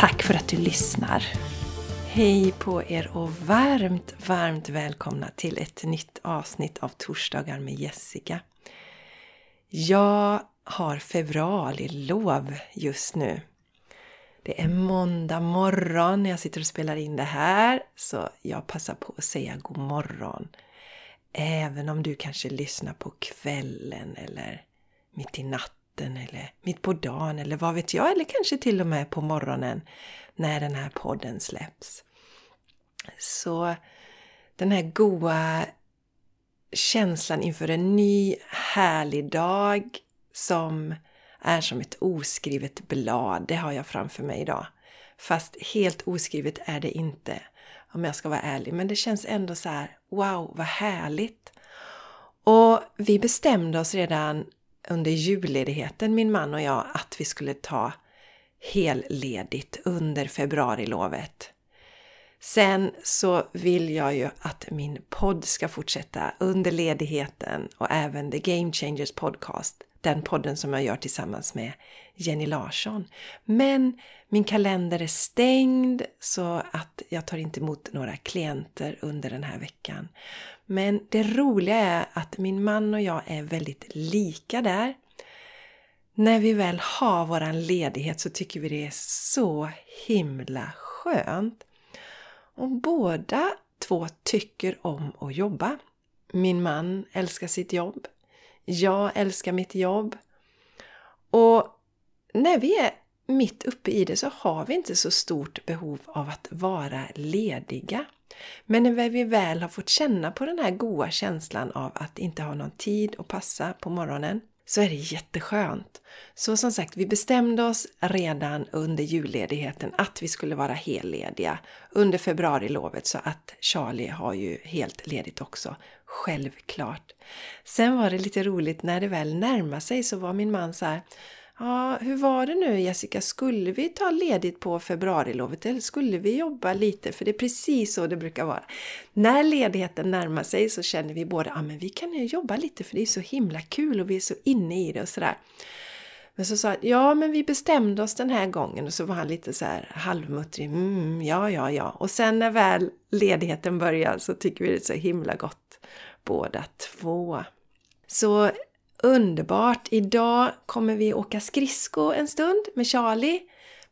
Tack för att du lyssnar! Hej på er och varmt, varmt välkomna till ett nytt avsnitt av Torsdagar med Jessica. Jag har februarilov just nu. Det är måndag morgon när jag sitter och spelar in det här så jag passar på att säga god morgon. Även om du kanske lyssnar på kvällen eller mitt i natten natten eller mitt på dagen eller vad vet jag, eller kanske till och med på morgonen när den här podden släpps. Så den här goa känslan inför en ny härlig dag som är som ett oskrivet blad, det har jag framför mig idag. Fast helt oskrivet är det inte, om jag ska vara ärlig. Men det känns ändå så här, wow, vad härligt! Och vi bestämde oss redan under julledigheten, min man och jag, att vi skulle ta helledigt under februarilovet. Sen så vill jag ju att min podd ska fortsätta under ledigheten och även The Game Changers Podcast, den podden som jag gör tillsammans med Jenny Larsson. Men min kalender är stängd så att jag tar inte emot några klienter under den här veckan. Men det roliga är att min man och jag är väldigt lika där. När vi väl har våran ledighet så tycker vi det är så himla skönt. Och båda två tycker om att jobba. Min man älskar sitt jobb. Jag älskar mitt jobb. Och när vi är mitt uppe i det så har vi inte så stort behov av att vara lediga. Men när vi väl har fått känna på den här goa känslan av att inte ha någon tid att passa på morgonen så är det jätteskönt. Så som sagt, vi bestämde oss redan under julledigheten att vi skulle vara hellediga under februarilovet så att Charlie har ju helt ledigt också. Självklart. Sen var det lite roligt när det väl närmade sig så var min man så här Ja, hur var det nu Jessica? Skulle vi ta ledigt på februarilovet eller skulle vi jobba lite? För det är precis så det brukar vara. När ledigheten närmar sig så känner vi båda att ah, vi kan ju jobba lite för det är så himla kul och vi är så inne i det och sådär. Men så sa han, ja men vi bestämde oss den här gången och så var han lite så här halvmuttrig, mm, ja ja ja. Och sen när väl ledigheten börjar så tycker vi det är så himla gott båda två. Så Underbart! Idag kommer vi åka skridsko en stund med Charlie.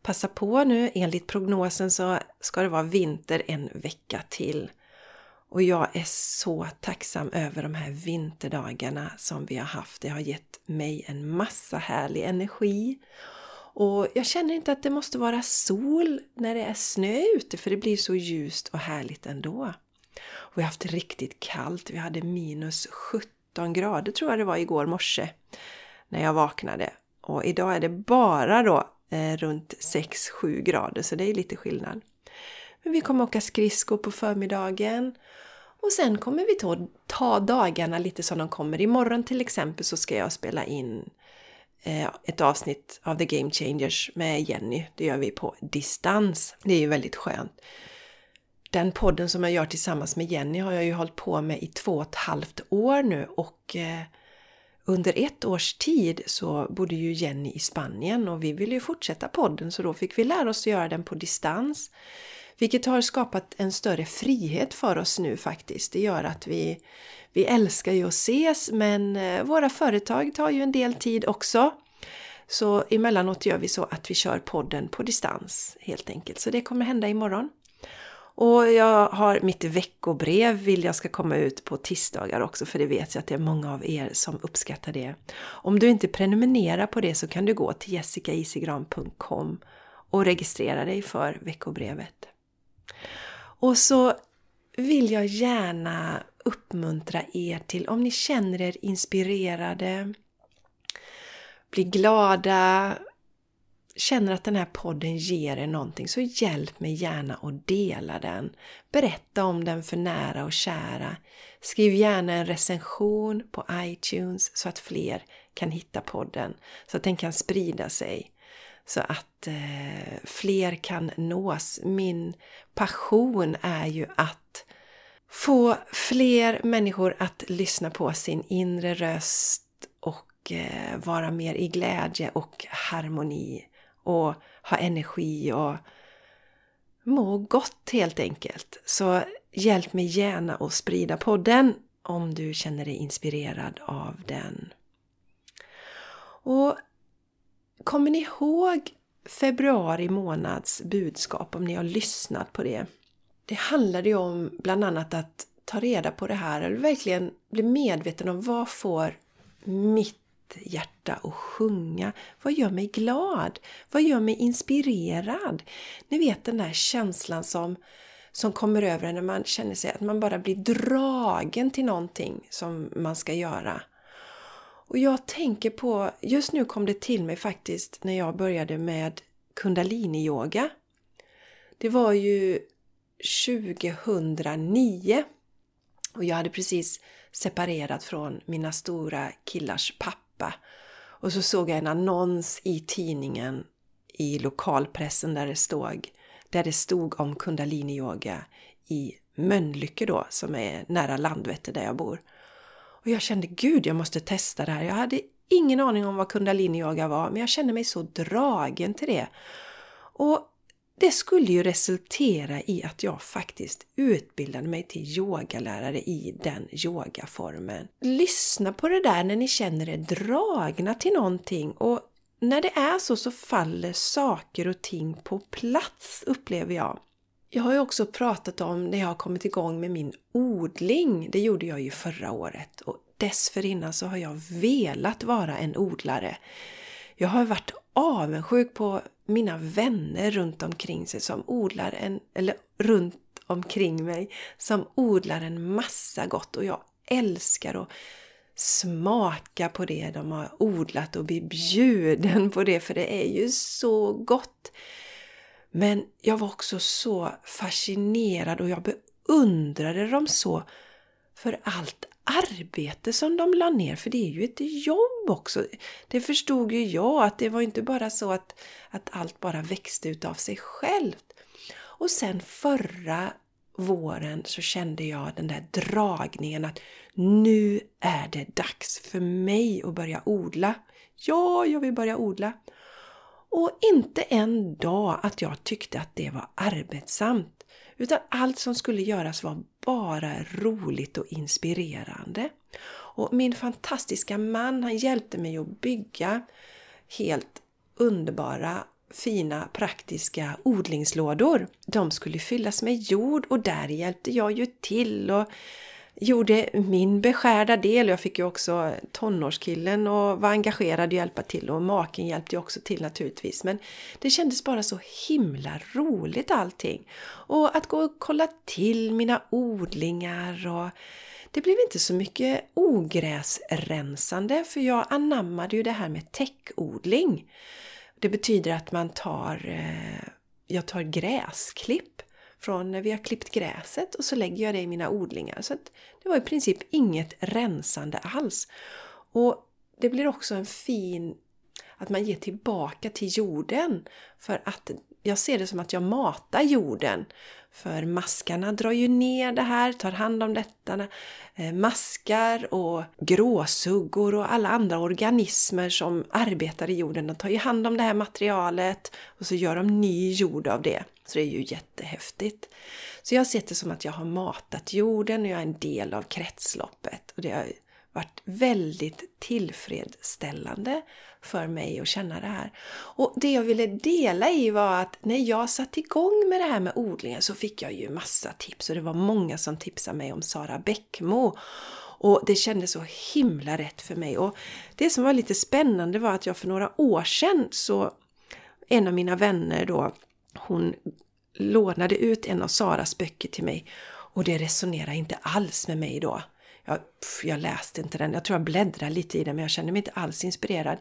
Passa på nu, enligt prognosen så ska det vara vinter en vecka till. Och jag är så tacksam över de här vinterdagarna som vi har haft. Det har gett mig en massa härlig energi. Och jag känner inte att det måste vara sol när det är snö ute för det blir så ljust och härligt ändå. Och vi har haft riktigt kallt. Vi hade minus 17 17 grader tror jag det var igår morse när jag vaknade. Och idag är det bara då eh, runt 6-7 grader så det är lite skillnad. Men vi kommer åka skridskor på förmiddagen och sen kommer vi ta, ta dagarna lite som de kommer. Imorgon till exempel så ska jag spela in eh, ett avsnitt av The Game Changers med Jenny. Det gör vi på distans. Det är ju väldigt skönt den podden som jag gör tillsammans med Jenny har jag ju hållit på med i två och ett halvt år nu och eh, under ett års tid så bodde ju Jenny i Spanien och vi ville ju fortsätta podden så då fick vi lära oss att göra den på distans. Vilket har skapat en större frihet för oss nu faktiskt. Det gör att vi, vi älskar ju att ses men eh, våra företag tar ju en del tid också. Så emellanåt gör vi så att vi kör podden på distans helt enkelt. Så det kommer hända imorgon. Och jag har mitt veckobrev vill jag ska komma ut på tisdagar också för det vet jag att det är många av er som uppskattar det. Om du inte prenumererar på det så kan du gå till jessicaisigran.com och registrera dig för veckobrevet. Och så vill jag gärna uppmuntra er till om ni känner er inspirerade, bli glada, känner att den här podden ger er någonting så hjälp mig gärna att dela den. Berätta om den för nära och kära. Skriv gärna en recension på iTunes så att fler kan hitta podden. Så att den kan sprida sig. Så att eh, fler kan nås. Min passion är ju att få fler människor att lyssna på sin inre röst och eh, vara mer i glädje och harmoni och ha energi och må gott helt enkelt. Så hjälp mig gärna att sprida podden om du känner dig inspirerad av den. Och kommer ni ihåg februari månads budskap om ni har lyssnat på det? Det handlade ju om bland annat att ta reda på det här, eller verkligen bli medveten om vad får mitt hjärta och sjunga? Vad gör mig glad? Vad gör mig inspirerad? Ni vet den där känslan som, som kommer över när man känner sig att man bara blir dragen till någonting som man ska göra. Och jag tänker på, just nu kom det till mig faktiskt när jag började med Kundaliniyoga. Det var ju 2009 och jag hade precis separerat från mina stora killars pappa. Och så såg jag en annons i tidningen i lokalpressen där det stod, där det stod om Kundaliniyoga i Mölnlycke då, som är nära Landvetter där jag bor. Och jag kände, gud jag måste testa det här. Jag hade ingen aning om vad Kundaliniyoga var, men jag kände mig så dragen till det. Och det skulle ju resultera i att jag faktiskt utbildade mig till yogalärare i den yogaformen. Lyssna på det där när ni känner er dragna till någonting och när det är så så faller saker och ting på plats upplever jag. Jag har ju också pratat om när jag har kommit igång med min odling. Det gjorde jag ju förra året och dessförinnan så har jag velat vara en odlare. Jag har varit avundsjuk på mina vänner runt omkring sig som odlar en, eller runt omkring mig, som odlar en massa gott och jag älskar att smaka på det de har odlat och bli bjuden på det för det är ju så gott. Men jag var också så fascinerad och jag beundrade dem så för allt arbete som de la ner, för det är ju ett jobb också. Det förstod ju jag, att det var inte bara så att, att allt bara växte utav sig självt. Och sen förra våren så kände jag den där dragningen att nu är det dags för mig att börja odla. Ja, jag vill börja odla. Och inte en dag att jag tyckte att det var arbetsamt. Utan allt som skulle göras var bara roligt och inspirerande. Och min fantastiska man han hjälpte mig att bygga helt underbara fina praktiska odlingslådor. De skulle fyllas med jord och där hjälpte jag ju till och gjorde min beskärda del. Jag fick ju också tonårskillen och var engagerad och hjälpa till och maken hjälpte ju också till naturligtvis. Men det kändes bara så himla roligt allting. Och att gå och kolla till mina odlingar och det blev inte så mycket ogräsrensande för jag anammade ju det här med täckodling. Det betyder att man tar, eh, jag tar gräsklipp från när vi har klippt gräset och så lägger jag det i mina odlingar. Så det var i princip inget rensande alls. Och det blir också en fin att man ger tillbaka till jorden. För att jag ser det som att jag matar jorden. För maskarna drar ju ner det här, tar hand om detta. Eh, maskar och gråsuggor och alla andra organismer som arbetar i jorden, de tar ju hand om det här materialet och så gör de ny jord av det. Så det är ju jättehäftigt. Så jag har sett det som att jag har matat jorden och jag är en del av kretsloppet. Och det har varit väldigt tillfredsställande för mig att känna det här. Och det jag ville dela i var att när jag satte igång med det här med odlingen så fick jag ju massa tips och det var många som tipsade mig om Sara Bäckmo. Och det kändes så himla rätt för mig. Och det som var lite spännande var att jag för några år sedan så en av mina vänner då hon lånade ut en av Saras böcker till mig och det resonerade inte alls med mig då. Jag, jag, läste inte den, jag tror jag bläddrade lite i den men jag kände mig inte alls inspirerad.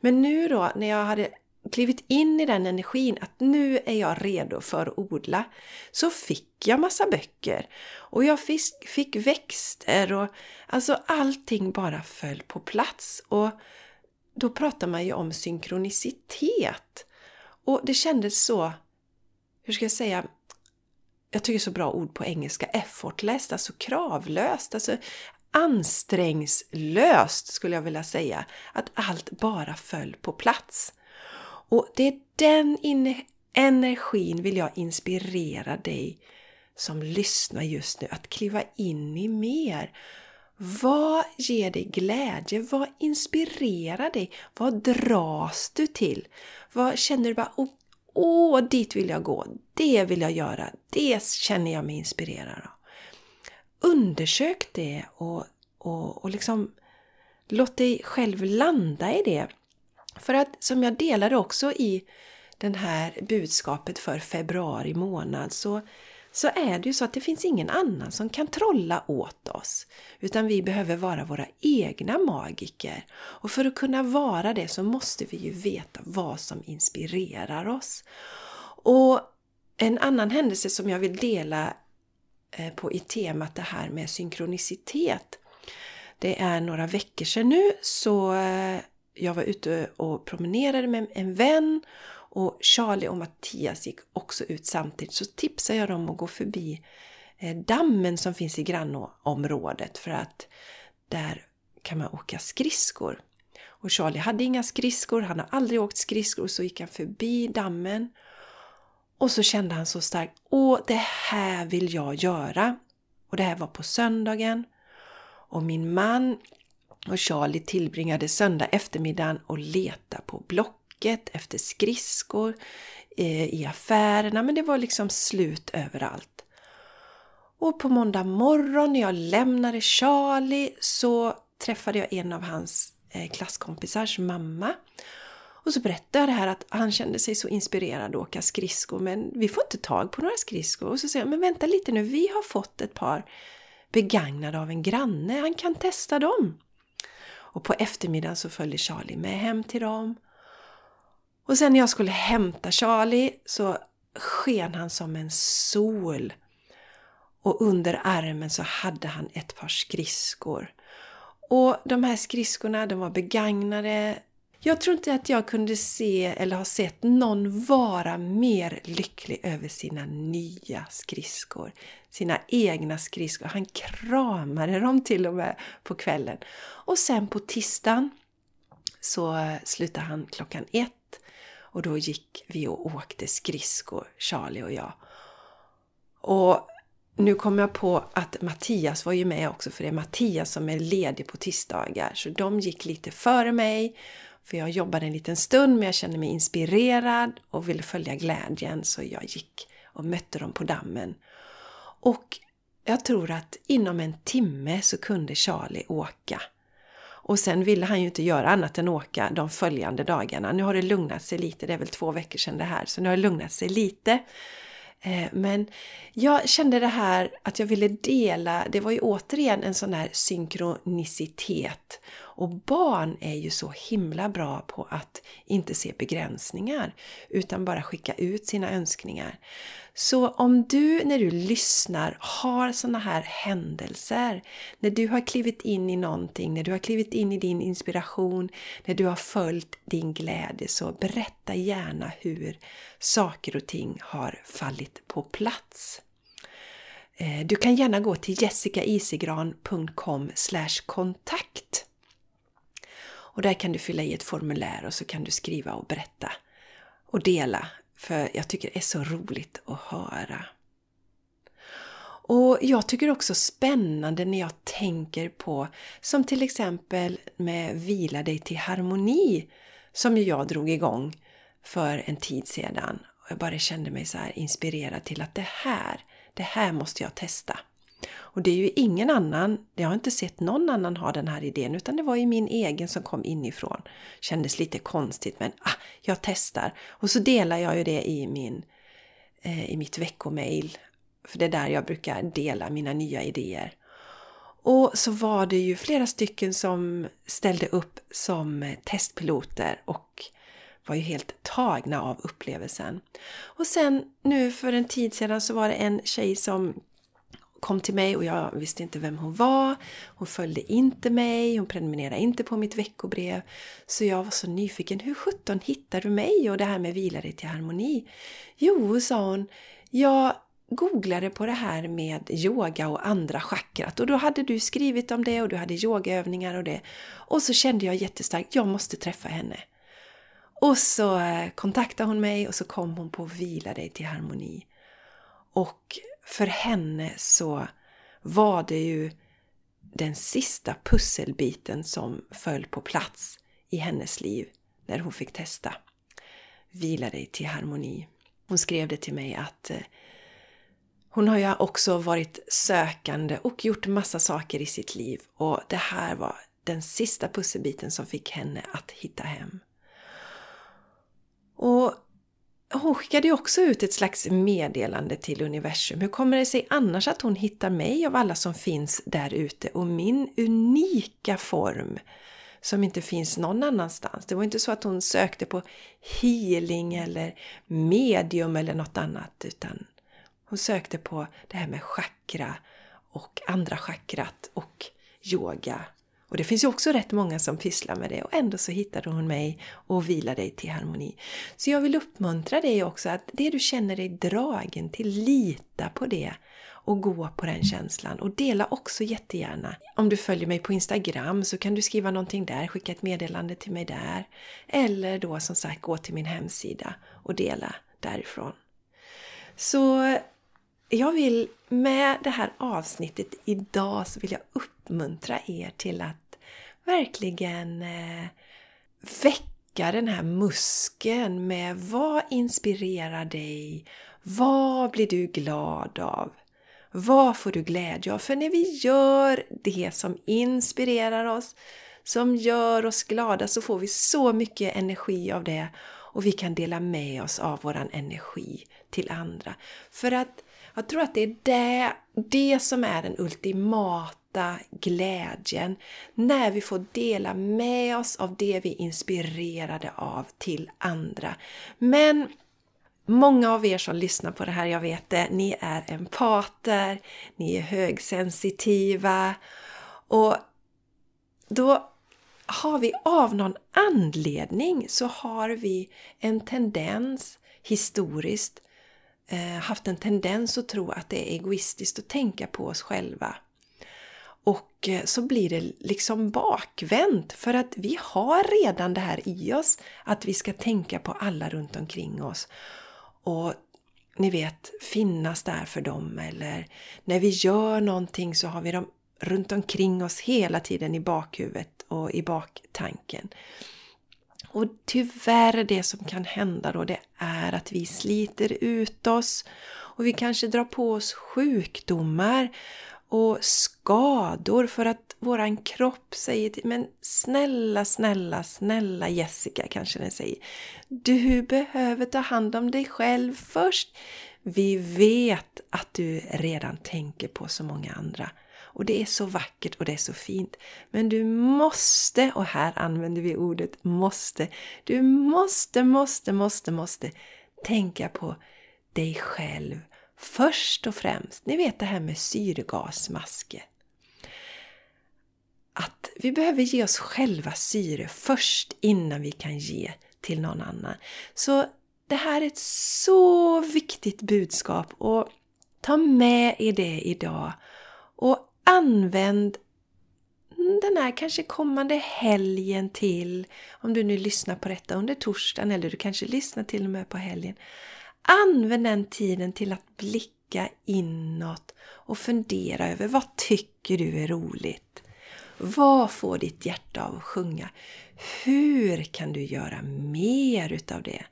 Men nu då när jag hade klivit in i den energin att nu är jag redo för att odla så fick jag massa böcker och jag fick, fick växter och alltså allting bara föll på plats och då pratar man ju om synkronicitet och det kändes så, hur ska jag säga, jag tycker så bra ord på engelska, effortless, alltså kravlöst, alltså ansträngslöst skulle jag vilja säga. Att allt bara föll på plats. Och det är den energin vill jag inspirera dig som lyssnar just nu att kliva in i mer. Vad ger dig glädje? Vad inspirerar dig? Vad dras du till? Vad känner du bara, åh, åh, dit vill jag gå, det vill jag göra, det känner jag mig inspirerad av. Undersök det och, och, och liksom låt dig själv landa i det. För att som jag delade också i det här budskapet för februari månad så, så är det ju så att det finns ingen annan som kan trolla åt oss. Utan vi behöver vara våra egna magiker. Och för att kunna vara det så måste vi ju veta vad som inspirerar oss. Och en annan händelse som jag vill dela eh, på i temat det här med synkronicitet. Det är några veckor sedan nu så eh, jag var ute och promenerade med en vän och Charlie och Mattias gick också ut samtidigt så tipsade jag dem att gå förbi eh, dammen som finns i grannområdet för att där kan man åka skridskor. Och Charlie hade inga skridskor, han har aldrig åkt skridskor, så gick han förbi dammen och så kände han så starkt, åh det här vill jag göra. Och det här var på söndagen. Och min man och Charlie tillbringade söndag eftermiddagen och leta på Blocket efter skridskor eh, i affärerna men det var liksom slut överallt. Och på måndag morgon när jag lämnade Charlie så träffade jag en av hans eh, klasskompisars mamma. Och så berättade jag det här att han kände sig så inspirerad att åka skridskor men vi får inte tag på några skridskor. Och så säger jag, men vänta lite nu, vi har fått ett par begagnade av en granne, han kan testa dem. Och på eftermiddagen så följde Charlie med hem till dem. Och sen när jag skulle hämta Charlie så sken han som en sol. Och under armen så hade han ett par skridskor. Och de här skridskorna de var begagnade jag tror inte att jag kunde se eller ha sett någon vara mer lycklig över sina nya skridskor. Sina egna skridskor. Han kramade dem till och med på kvällen. Och sen på tisdagen så eh, slutade han klockan ett och då gick vi och åkte skridskor, Charlie och jag. Och nu kom jag på att Mattias var ju med också för det är Mattias som är ledig på tisdagar. Så de gick lite före mig för jag jobbade en liten stund men jag kände mig inspirerad och ville följa glädjen så jag gick och mötte dem på dammen. Och jag tror att inom en timme så kunde Charlie åka. Och sen ville han ju inte göra annat än åka de följande dagarna. Nu har det lugnat sig lite, det är väl två veckor sedan det här, så nu har det lugnat sig lite. Eh, men jag kände det här att jag ville dela, det var ju återigen en sån här synkronicitet. Och barn är ju så himla bra på att inte se begränsningar utan bara skicka ut sina önskningar. Så om du när du lyssnar har såna här händelser, när du har klivit in i någonting, när du har klivit in i din inspiration, när du har följt din glädje, så berätta gärna hur saker och ting har fallit på plats. Eh, du kan gärna gå till jessicaisigran.com kontakt och där kan du fylla i ett formulär och så kan du skriva och berätta och dela för jag tycker det är så roligt att höra. Och jag tycker också spännande när jag tänker på, som till exempel med Vila dig till harmoni, som ju jag drog igång för en tid sedan. Och jag bara kände mig så här inspirerad till att det här, det här måste jag testa. Och det är ju ingen annan, jag har inte sett någon annan ha den här idén utan det var ju min egen som kom inifrån. Kändes lite konstigt men ah, jag testar. Och så delar jag ju det i, min, eh, i mitt veckomail. För det är där jag brukar dela mina nya idéer. Och så var det ju flera stycken som ställde upp som testpiloter och var ju helt tagna av upplevelsen. Och sen nu för en tid sedan så var det en tjej som kom till mig och jag visste inte vem hon var. Hon följde inte mig, hon prenumererade inte på mitt veckobrev. Så jag var så nyfiken, hur sjutton hittar du mig och det här med vila dig till harmoni? Jo, sa hon, jag googlade på det här med yoga och andra chakrat och då hade du skrivit om det och du hade yogaövningar och det. Och så kände jag jättestarkt, jag måste träffa henne. Och så eh, kontaktade hon mig och så kom hon på Vila dig till harmoni. Och för henne så var det ju den sista pusselbiten som föll på plats i hennes liv när hon fick testa. Vila dig till harmoni. Hon skrev det till mig att eh, hon har ju också varit sökande och gjort massa saker i sitt liv och det här var den sista pusselbiten som fick henne att hitta hem. Och hon skickade ju också ut ett slags meddelande till universum. Hur kommer det sig annars att hon hittar mig av alla som finns där ute och min unika form som inte finns någon annanstans. Det var inte så att hon sökte på healing eller medium eller något annat utan hon sökte på det här med chakra och andra chakrat och yoga. Och det finns ju också rätt många som pysslar med det och ändå så hittade hon mig och vilar dig till harmoni. Så jag vill uppmuntra dig också att det du känner dig dragen till, lita på det och gå på den känslan. Och dela också jättegärna. Om du följer mig på Instagram så kan du skriva någonting där, skicka ett meddelande till mig där. Eller då som sagt gå till min hemsida och dela därifrån. Så jag vill med det här avsnittet idag så vill jag uppmuntra er till att verkligen eh, väcka den här muskeln med vad inspirerar dig? Vad blir du glad av? Vad får du glädje av? För när vi gör det som inspirerar oss, som gör oss glada, så får vi så mycket energi av det och vi kan dela med oss av våran energi till andra. För att jag tror att det är det, det som är den ultimata glädjen. När vi får dela med oss av det vi är inspirerade av till andra. Men Många av er som lyssnar på det här, jag vet det, ni är empater, ni är högsensitiva och då har vi av någon anledning så har vi en tendens historiskt Eh, haft en tendens att tro att det är egoistiskt att tänka på oss själva. Och eh, så blir det liksom bakvänt för att vi har redan det här i oss att vi ska tänka på alla runt omkring oss. Och ni vet, finnas där för dem eller när vi gör någonting så har vi dem runt omkring oss hela tiden i bakhuvudet och i baktanken. Och tyvärr det som kan hända då det är att vi sliter ut oss och vi kanske drar på oss sjukdomar och skador för att våran kropp säger till men snälla, snälla, snälla Jessica kanske den säger. Du behöver ta hand om dig själv först. Vi vet att du redan tänker på så många andra. Och det är så vackert och det är så fint. Men du måste, och här använder vi ordet måste, du måste, måste, måste, måste tänka på dig själv först och främst. Ni vet det här med syrgasmasker. Att vi behöver ge oss själva syre först innan vi kan ge till någon annan. Så det här är ett så viktigt budskap och ta med er det idag. Och Använd den här kanske kommande helgen till, om du nu lyssnar på detta under torsdagen eller du kanske lyssnar till och med på helgen. Använd den tiden till att blicka inåt och fundera över vad tycker du är roligt? Vad får ditt hjärta av att sjunga? Hur kan du göra mer utav det?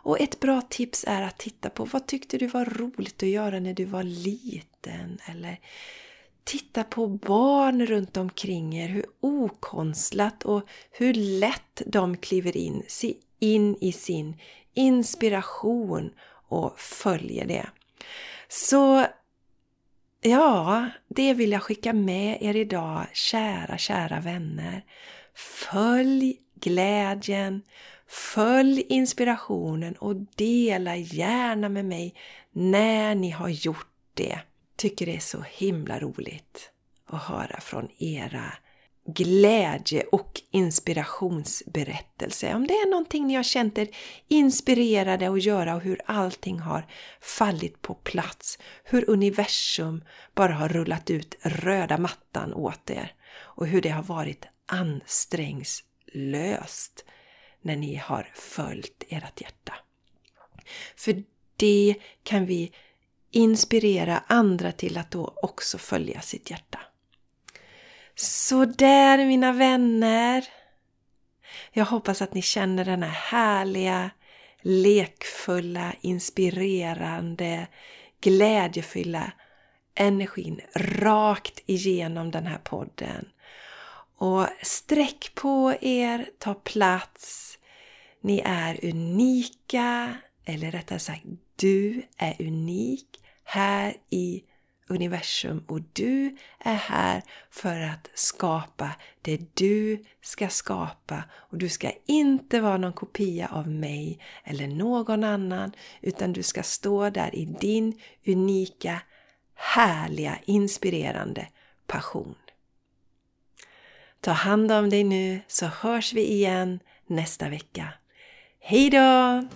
Och ett bra tips är att titta på vad tyckte du var roligt att göra när du var liten? Eller Titta på barn runt omkring er, hur okonstlat och hur lätt de kliver in, in i sin inspiration och följer det. Så ja, det vill jag skicka med er idag, kära, kära vänner. Följ glädjen, Följ inspirationen och dela gärna med mig när ni har gjort det. Tycker det är så himla roligt att höra från era glädje och inspirationsberättelse. Om det är någonting ni har känt er inspirerade att göra och hur allting har fallit på plats. Hur universum bara har rullat ut röda mattan åt er och hur det har varit ansträngslöst när ni har följt ert hjärta. För det kan vi inspirera andra till att då också följa sitt hjärta. Så där mina vänner! Jag hoppas att ni känner den här härliga, lekfulla, inspirerande, glädjefyllda energin rakt igenom den här podden. Och sträck på er, ta plats. Ni är unika, eller rättare sagt, du är unik här i universum och du är här för att skapa det du ska skapa och du ska inte vara någon kopia av mig eller någon annan utan du ska stå där i din unika, härliga, inspirerande passion. Ta hand om dig nu så hörs vi igen nästa vecka. Hejdå!